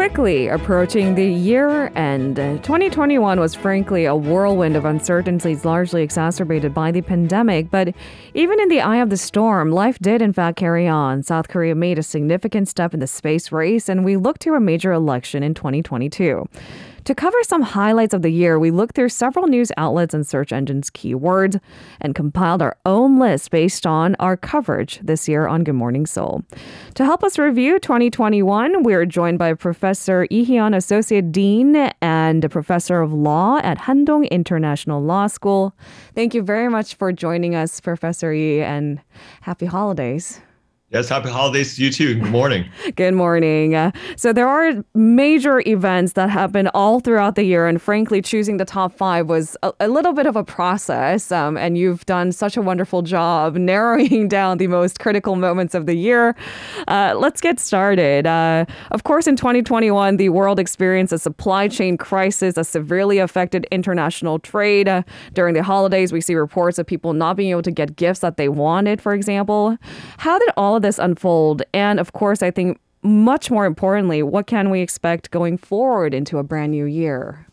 Quickly approaching the year end. Uh, 2021 was frankly a whirlwind of uncertainties, largely exacerbated by the pandemic. But even in the eye of the storm, life did in fact carry on. South Korea made a significant step in the space race, and we look to a major election in 2022. To cover some highlights of the year, we looked through several news outlets and search engines keywords and compiled our own list based on our coverage this year on Good Morning Seoul. To help us review 2021, we're joined by Professor Lee Hee-eun, Associate Dean and Professor of Law at Handong International Law School. Thank you very much for joining us, Professor Yi, and happy holidays. Yes, happy holidays to you too. Good morning. Good morning. Uh, so, there are major events that happen all throughout the year, and frankly, choosing the top five was a, a little bit of a process. Um, and you've done such a wonderful job narrowing down the most critical moments of the year. Uh, let's get started. Uh, of course, in 2021, the world experienced a supply chain crisis that severely affected international trade. Uh, during the holidays, we see reports of people not being able to get gifts that they wanted, for example. How did all this unfold? And of course, I think much more importantly, what can we expect going forward into a brand new year?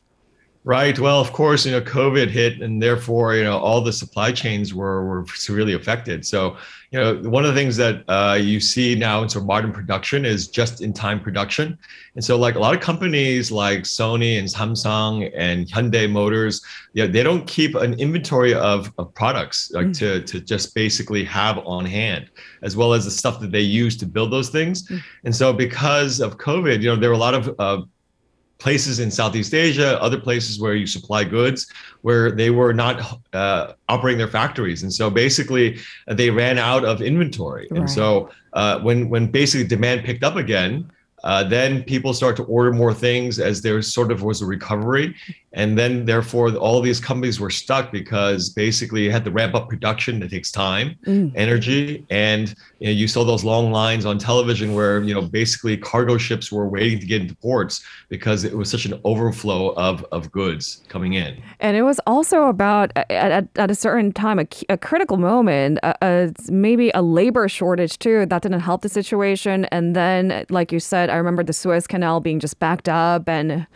Right. Well, of course, you know, COVID hit, and therefore, you know, all the supply chains were were severely affected. So, you know, one of the things that uh, you see now in sort of modern production is just-in-time production. And so, like a lot of companies like Sony and Samsung and Hyundai Motors, you know, they don't keep an inventory of, of products like mm. to to just basically have on hand, as well as the stuff that they use to build those things. Mm. And so, because of COVID, you know, there were a lot of uh, places in Southeast Asia, other places where you supply goods, where they were not uh, operating their factories, and so basically they ran out of inventory. Right. And so uh, when when basically demand picked up again, uh, then people start to order more things as there sort of was a recovery. And then, therefore, all these companies were stuck because basically you had to ramp up production. It takes time, mm. energy. And you, know, you saw those long lines on television where, you know, basically cargo ships were waiting to get into ports because it was such an overflow of, of goods coming in. And it was also about, at, at a certain time, a, a critical moment, a, a, maybe a labor shortage too, that didn't help the situation. And then, like you said, I remember the Suez Canal being just backed up and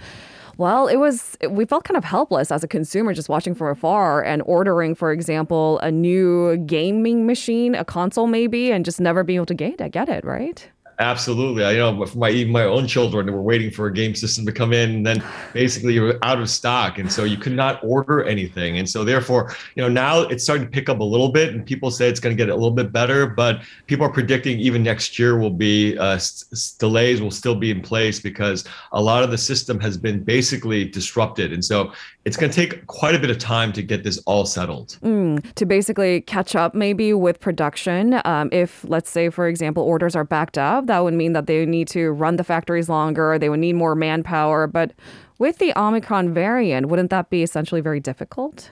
well, it was, we felt kind of helpless as a consumer just watching from afar and ordering, for example, a new gaming machine, a console maybe, and just never being able to get it, get it, right? Absolutely. I know for my even my own children were waiting for a game system to come in and then basically you were out of stock. And so you could not order anything. And so therefore, you know, now it's starting to pick up a little bit and people say it's going to get a little bit better, but people are predicting even next year will be uh, s- delays will still be in place because a lot of the system has been basically disrupted. And so it's going to take quite a bit of time to get this all settled. Mm, to basically catch up maybe with production. Um, if let's say, for example, orders are backed up, that would mean that they need to run the factories longer, they would need more manpower. But with the Omicron variant, wouldn't that be essentially very difficult?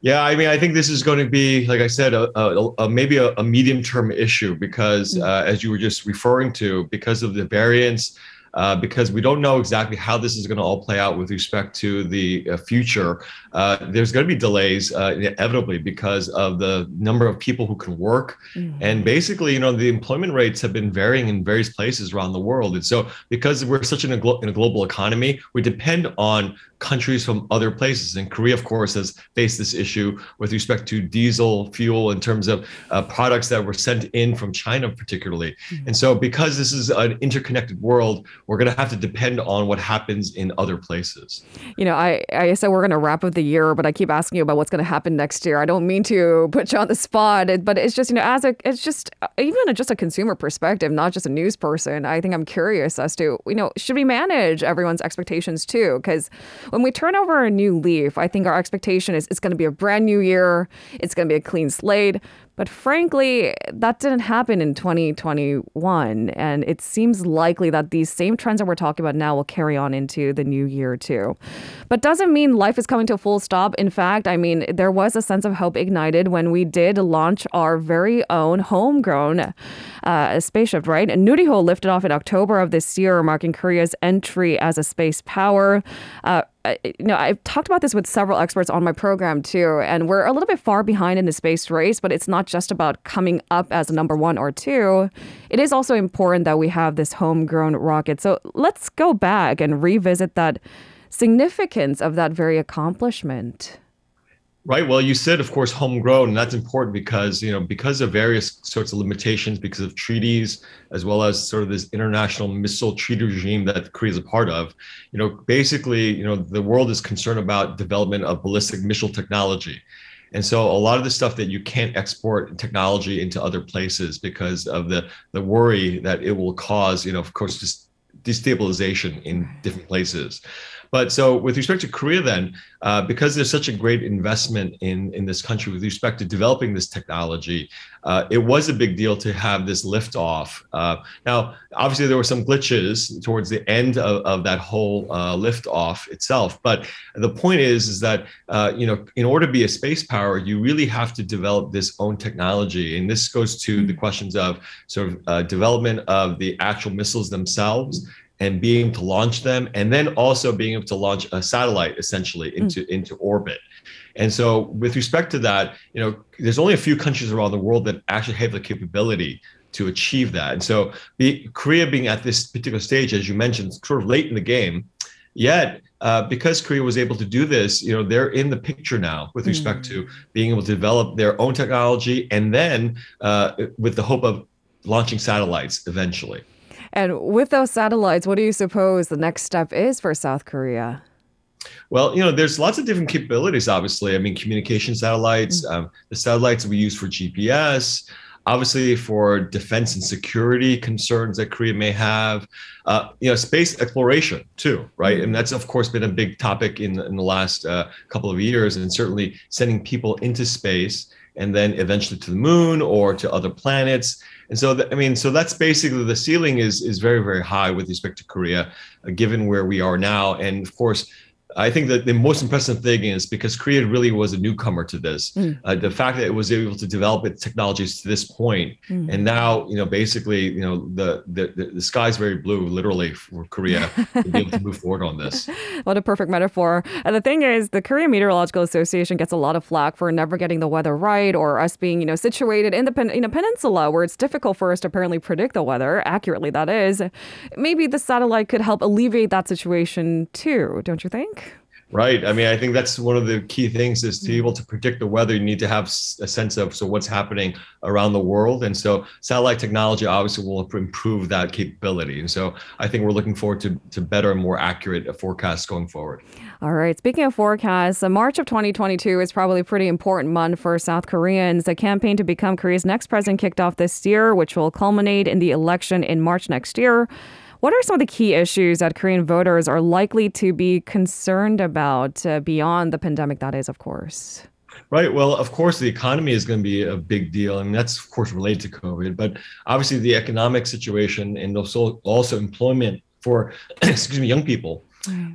Yeah, I mean, I think this is going to be, like I said, a, a, a maybe a, a medium-term issue because, mm. uh, as you were just referring to, because of the variants, uh, because we don't know exactly how this is going to all play out with respect to the uh, future. Uh, there's going to be delays uh, inevitably because of the number of people who can work, mm-hmm. and basically, you know, the employment rates have been varying in various places around the world. And so, because we're such in a, glo- in a global economy, we depend on countries from other places. And Korea, of course, has faced this issue with respect to diesel fuel in terms of uh, products that were sent in from China, particularly. Mm-hmm. And so, because this is an interconnected world, we're going to have to depend on what happens in other places. You know, I, I said we're going to wrap up the year, but I keep asking you about what's going to happen next year. I don't mean to put you on the spot, but it's just, you know, as a, it's just, uh, even just a consumer perspective, not just a news person, I think I'm curious as to, you know, should we manage everyone's expectations too? Because when we turn over a new leaf, I think our expectation is it's going to be a brand new year, it's going to be a clean slate. But frankly, that didn't happen in 2021. And it seems likely that these same trends that we're talking about now will carry on into the new year, too. But doesn't mean life is coming to a full stop. In fact, I mean, there was a sense of hope ignited when we did launch our very own homegrown uh, spaceship, right? Nuriho lifted off in October of this year, marking Korea's entry as a space power. Uh, you know, I've talked about this with several experts on my program too, and we're a little bit far behind in the space race, but it's not just about coming up as a number one or two. It is also important that we have this homegrown rocket. So let's go back and revisit that significance of that very accomplishment. Right. Well, you said, of course, homegrown, and that's important because you know because of various sorts of limitations, because of treaties, as well as sort of this international missile treaty regime that Korea is a part of. You know, basically, you know, the world is concerned about development of ballistic missile technology, and so a lot of the stuff that you can't export technology into other places because of the the worry that it will cause, you know, of course, just destabilization in different places. But so with respect to Korea, then, uh, because there's such a great investment in, in this country with respect to developing this technology, uh, it was a big deal to have this liftoff. Uh, now, obviously, there were some glitches towards the end of, of that whole uh, liftoff itself. But the point is, is that uh, you know, in order to be a space power, you really have to develop this own technology, and this goes to the questions of sort of uh, development of the actual missiles themselves and being able to launch them and then also being able to launch a satellite essentially hmm. into mm. into orbit and so with respect to that you know there's only a few countries around the world that actually have the capability to achieve that and so the, korea being at this particular stage as you mentioned sort of late in the game yet uh, because korea was able to do this you know they're in the picture now with respect mm. to being able to develop their own technology and then uh, with the hope of launching satellites eventually and with those satellites, what do you suppose the next step is for South Korea? Well, you know, there's lots of different capabilities, obviously. I mean, communication satellites, mm-hmm. um, the satellites we use for GPS, obviously for defense and security concerns that Korea may have, uh, you know, space exploration too, right? Mm-hmm. And that's, of course, been a big topic in, in the last uh, couple of years, and certainly sending people into space and then eventually to the moon or to other planets. And so, the, I mean, so that's basically the ceiling is is very very high with respect to Korea, uh, given where we are now. And of course, I think that the most impressive thing is because Korea really was a newcomer to this. Mm. Uh, the fact that it was able to develop its technologies to this point, mm. and now you know basically you know the the the sky's very blue literally for Korea to be able to move forward on this. What a perfect metaphor! And the thing is, the Korean Meteorological Association gets a lot of flack for never getting the weather right, or us being you know situated in the pen, in a peninsula where it's difficult for us to apparently predict the weather accurately. That is, maybe the satellite could help alleviate that situation too. Don't you think? Right. I mean, I think that's one of the key things is to be mm. able to predict the weather. You need to have a sense of so what's happening around the world, and so satellite technology obviously will improve that capability. And so I think we're looking forward to to better and more accurate uh, forecasts going forward. All right. Speaking of forecasts, uh, March of 2022 is probably a pretty important month for South Koreans. The campaign to become Korea's next president kicked off this year, which will culminate in the election in March next year. What are some of the key issues that Korean voters are likely to be concerned about uh, beyond the pandemic, that is, of course? Right. Well, of course, the economy is going to be a big deal, and that's of course related to COVID. But obviously, the economic situation and also also employment for excuse me young people.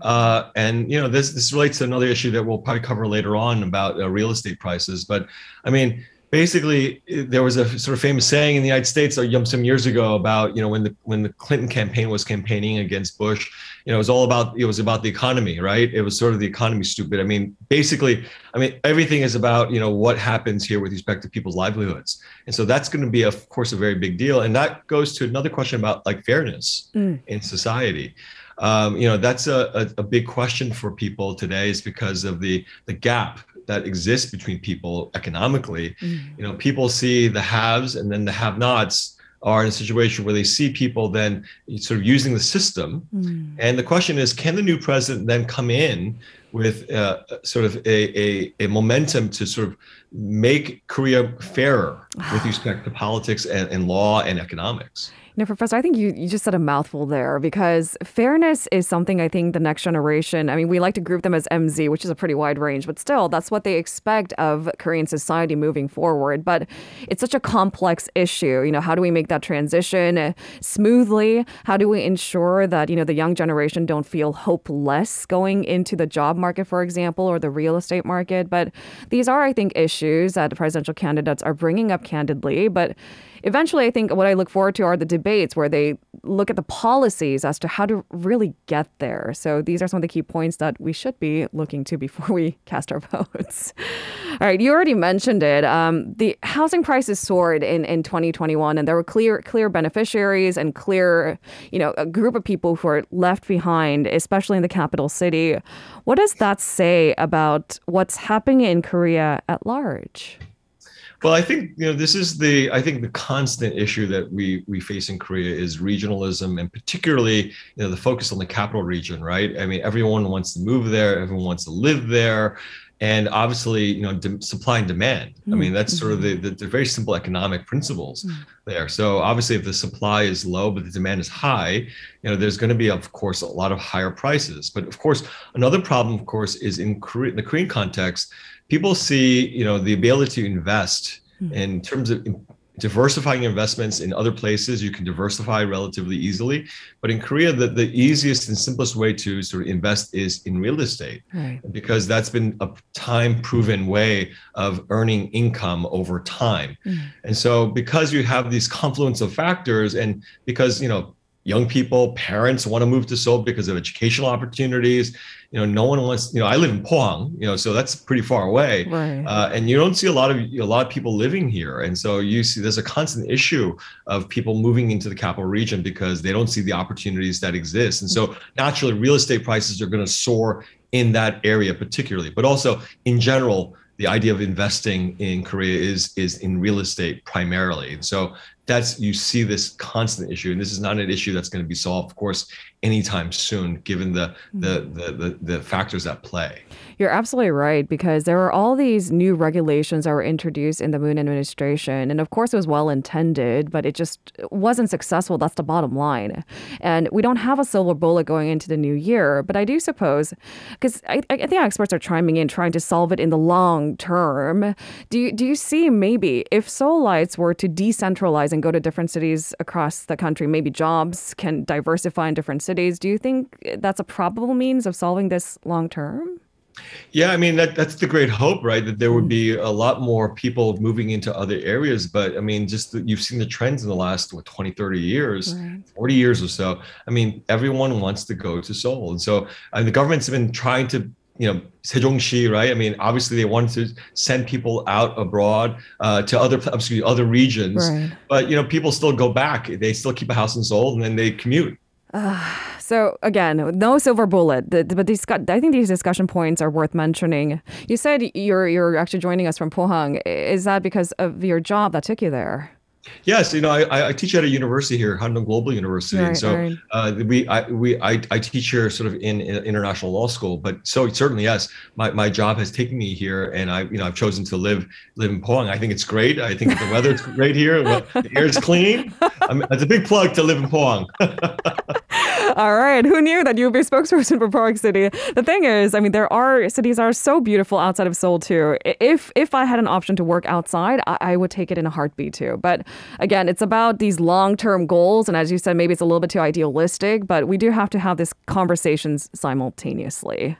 Uh, and you know this this relates to another issue that we'll probably cover later on about uh, real estate prices. But I mean, basically there was a sort of famous saying in the United States uh, some years ago about you know when the when the Clinton campaign was campaigning against Bush, you know it was all about it was about the economy, right? It was sort of the economy stupid. I mean, basically, I mean everything is about you know what happens here with respect to people's livelihoods, and so that's going to be of course a very big deal, and that goes to another question about like fairness mm. in society. Um, you know that's a, a, a big question for people today is because of the the gap that exists between people economically. Mm. You know, people see the haves and then the have-nots are in a situation where they see people then sort of using the system. Mm. And the question is, can the new president then come in with uh, sort of a, a, a, momentum to sort of make Korea fairer with respect to politics and, and law and economics? No, Professor, I think you, you just said a mouthful there because fairness is something I think the next generation, I mean, we like to group them as MZ, which is a pretty wide range, but still, that's what they expect of Korean society moving forward. But it's such a complex issue. You know, how do we make that transition smoothly? How do we ensure that, you know, the young generation don't feel hopeless going into the job market, for example, or the real estate market? But these are, I think, issues that the presidential candidates are bringing up candidly. But eventually, I think what I look forward to are the debates where they look at the policies as to how to really get there. So these are some of the key points that we should be looking to before we cast our votes. All right, you already mentioned it. Um, the housing prices soared in, in 2021, and there were clear clear beneficiaries and clear, you know, a group of people who are left behind, especially in the capital city. What does that say about what's happening in Korea at large? Well, I think you know this is the I think the constant issue that we we face in Korea is regionalism and particularly you know the focus on the capital region, right? I mean, everyone wants to move there, everyone wants to live there, and obviously you know de- supply and demand. Mm-hmm. I mean, that's sort of the, the, the very simple economic principles mm-hmm. there. So obviously, if the supply is low but the demand is high, you know there's going to be of course a lot of higher prices. But of course, another problem, of course, is in Korea, the Korean context people see you know the ability to invest mm-hmm. in terms of diversifying investments in other places you can diversify relatively easily but in korea the, the easiest and simplest way to sort of invest is in real estate right. because that's been a time proven way of earning income over time mm. and so because you have these confluence of factors and because you know young people, parents want to move to Seoul because of educational opportunities. You know, no one wants. You know, I live in Pohang. You know, so that's pretty far away, right. uh, and you don't see a lot of a lot of people living here. And so you see, there's a constant issue of people moving into the capital region because they don't see the opportunities that exist. And so naturally, real estate prices are going to soar in that area, particularly, but also in general the idea of investing in Korea is is in real estate primarily. And So that's you see this constant issue and this is not an issue that's going to be solved of course anytime soon given the the mm-hmm. the, the, the factors at play you're absolutely right because there were all these new regulations that were introduced in the Moon administration. And of course, it was well intended, but it just wasn't successful. That's the bottom line. And we don't have a silver bullet going into the new year. But I do suppose, because I, I think experts are chiming in, trying to solve it in the long term. Do you, do you see maybe if Seoulites were to decentralize and go to different cities across the country, maybe jobs can diversify in different cities? Do you think that's a probable means of solving this long term? Yeah, I mean that that's the great hope, right? That there would mm-hmm. be a lot more people moving into other areas. But I mean, just the, you've seen the trends in the last what 20, 30 years, right. 40 years or so. I mean, everyone wants to go to Seoul. And so and the government's been trying to you know Sejongshi, right? I mean, obviously they wanted to send people out abroad uh, to other excuse me, other regions, right. but you know people still go back. They still keep a house in Seoul and then they commute. Uh, so again, no silver bullet, but these, I think these discussion points are worth mentioning. You said you're you're actually joining us from Pohang. Is that because of your job that took you there? Yes, you know, I, I teach at a university here, Handong Global University, right, and so right. uh, we I we I, I teach here sort of in, in, international law school. But so certainly, yes, my, my job has taken me here, and I you know I've chosen to live live in Pohang. I think it's great. I think the weather's great here. The air is clean. I mean, it's a big plug to live in Pohang. All right. Who knew that you would be a spokesperson for Park City? The thing is, I mean, there are cities are so beautiful outside of Seoul too. If if I had an option to work outside, I, I would take it in a heartbeat too. But again, it's about these long term goals, and as you said, maybe it's a little bit too idealistic. But we do have to have these conversations simultaneously.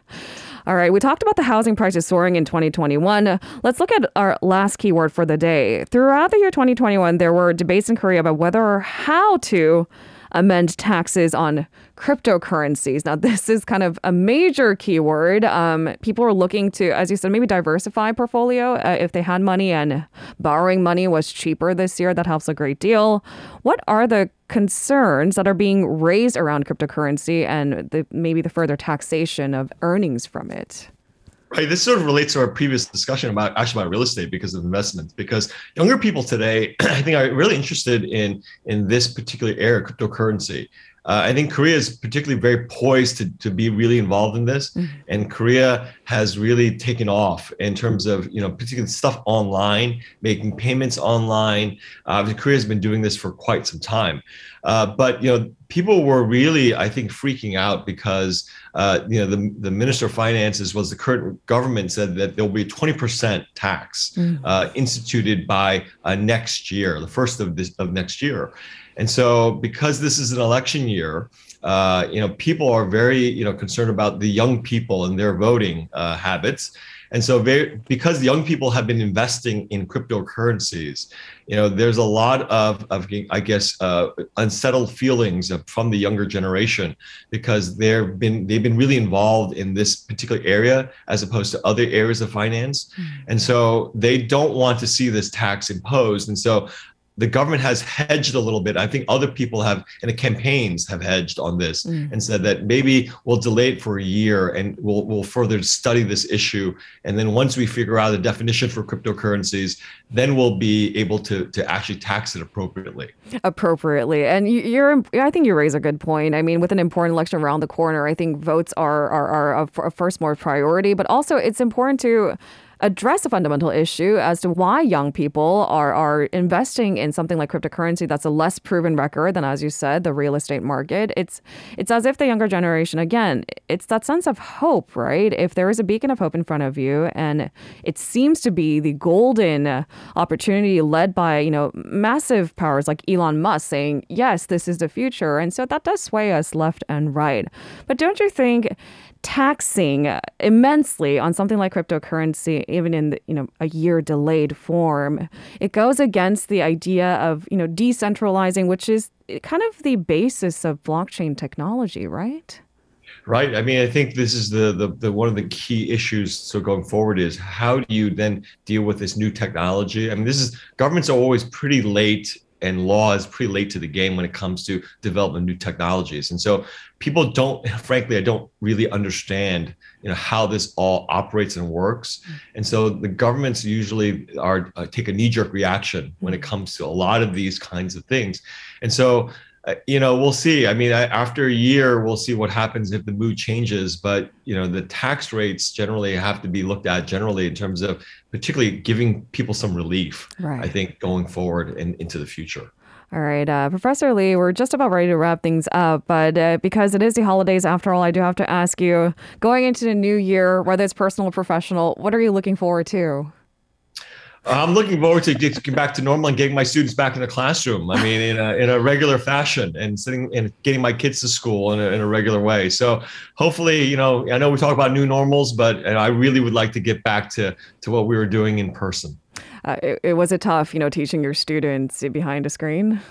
All right, we talked about the housing prices soaring in 2021. Let's look at our last keyword for the day. Throughout the year 2021, there were debates in Korea about whether or how to amend taxes on cryptocurrencies. Now, this is kind of a major keyword. Um, people are looking to, as you said, maybe diversify portfolio. Uh, if they had money and borrowing money was cheaper this year, that helps a great deal. What are the concerns that are being raised around cryptocurrency and the, maybe the further taxation of earnings from it? This sort of relates to our previous discussion about actually about real estate because of investments. Because younger people today, I think, are really interested in in this particular area, cryptocurrency. Uh, I think Korea is particularly very poised to, to be really involved in this, mm-hmm. and Korea has really taken off in terms of you know particularly stuff online, making payments online. Uh, Korea has been doing this for quite some time, uh, but you know people were really I think freaking out because uh, you know the the minister of finances was the current government said that there will be a 20% tax mm-hmm. Uh, instituted by uh, next year, the first of this of next year. And so, because this is an election year, uh, you know, people are very, you know, concerned about the young people and their voting uh, habits. And so, very, because young people have been investing in cryptocurrencies, you know, there's a lot of, of I guess, uh, unsettled feelings from the younger generation because they've been they've been really involved in this particular area as opposed to other areas of finance, mm-hmm. and so they don't want to see this tax imposed. And so, the government has hedged a little bit. I think other people have, and the campaigns have hedged on this mm. and said that maybe we'll delay it for a year and we'll we'll further study this issue. And then once we figure out a definition for cryptocurrencies, then we'll be able to to actually tax it appropriately. Appropriately, and you're, I think you raise a good point. I mean, with an important election around the corner, I think votes are are, are a first more priority, but also it's important to address a fundamental issue as to why young people are, are investing in something like cryptocurrency that's a less proven record than, as you said, the real estate market. It's it's as if the younger generation, again, it's that sense of hope, right? If there is a beacon of hope in front of you, and it seems to be the golden opportunity led by you know massive powers like Elon Musk saying, yes, this is the future, and so that does sway us left and right. But don't you think? Taxing immensely on something like cryptocurrency, even in the, you know a year delayed form, it goes against the idea of you know decentralizing, which is kind of the basis of blockchain technology, right? Right. I mean, I think this is the, the the one of the key issues. So going forward is how do you then deal with this new technology? I mean, this is governments are always pretty late and law is pretty late to the game when it comes to developing new technologies. And so people don't, frankly, I don't really understand, you know, how this all operates and works. And so the governments usually are uh, take a knee jerk reaction when it comes to a lot of these kinds of things. And so you know, we'll see. I mean, after a year, we'll see what happens if the mood changes. But you know, the tax rates generally have to be looked at generally in terms of particularly giving people some relief. Right. I think going forward and into the future. All right, uh, Professor Lee, we're just about ready to wrap things up, but uh, because it is the holidays after all, I do have to ask you going into the new year, whether it's personal or professional, what are you looking forward to? I'm looking forward to getting back to normal and getting my students back in the classroom. I mean, in a, in a regular fashion and sitting and getting my kids to school in a, in a regular way. So hopefully, you know, I know we talk about new normals, but I really would like to get back to, to what we were doing in person. Uh, it, it was it tough, you know, teaching your students behind a screen?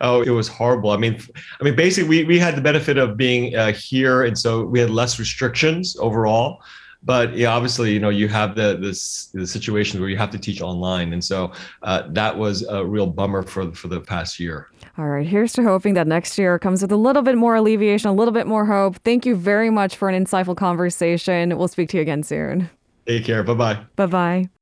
Oh, it was horrible. I mean, I mean, basically, we, we had the benefit of being uh, here, and so we had less restrictions overall but yeah, obviously, you know, you have the this the situations where you have to teach online, and so uh, that was a real bummer for for the past year. All right, here's to hoping that next year comes with a little bit more alleviation, a little bit more hope. Thank you very much for an insightful conversation. We'll speak to you again soon. Take care. Bye bye. Bye bye.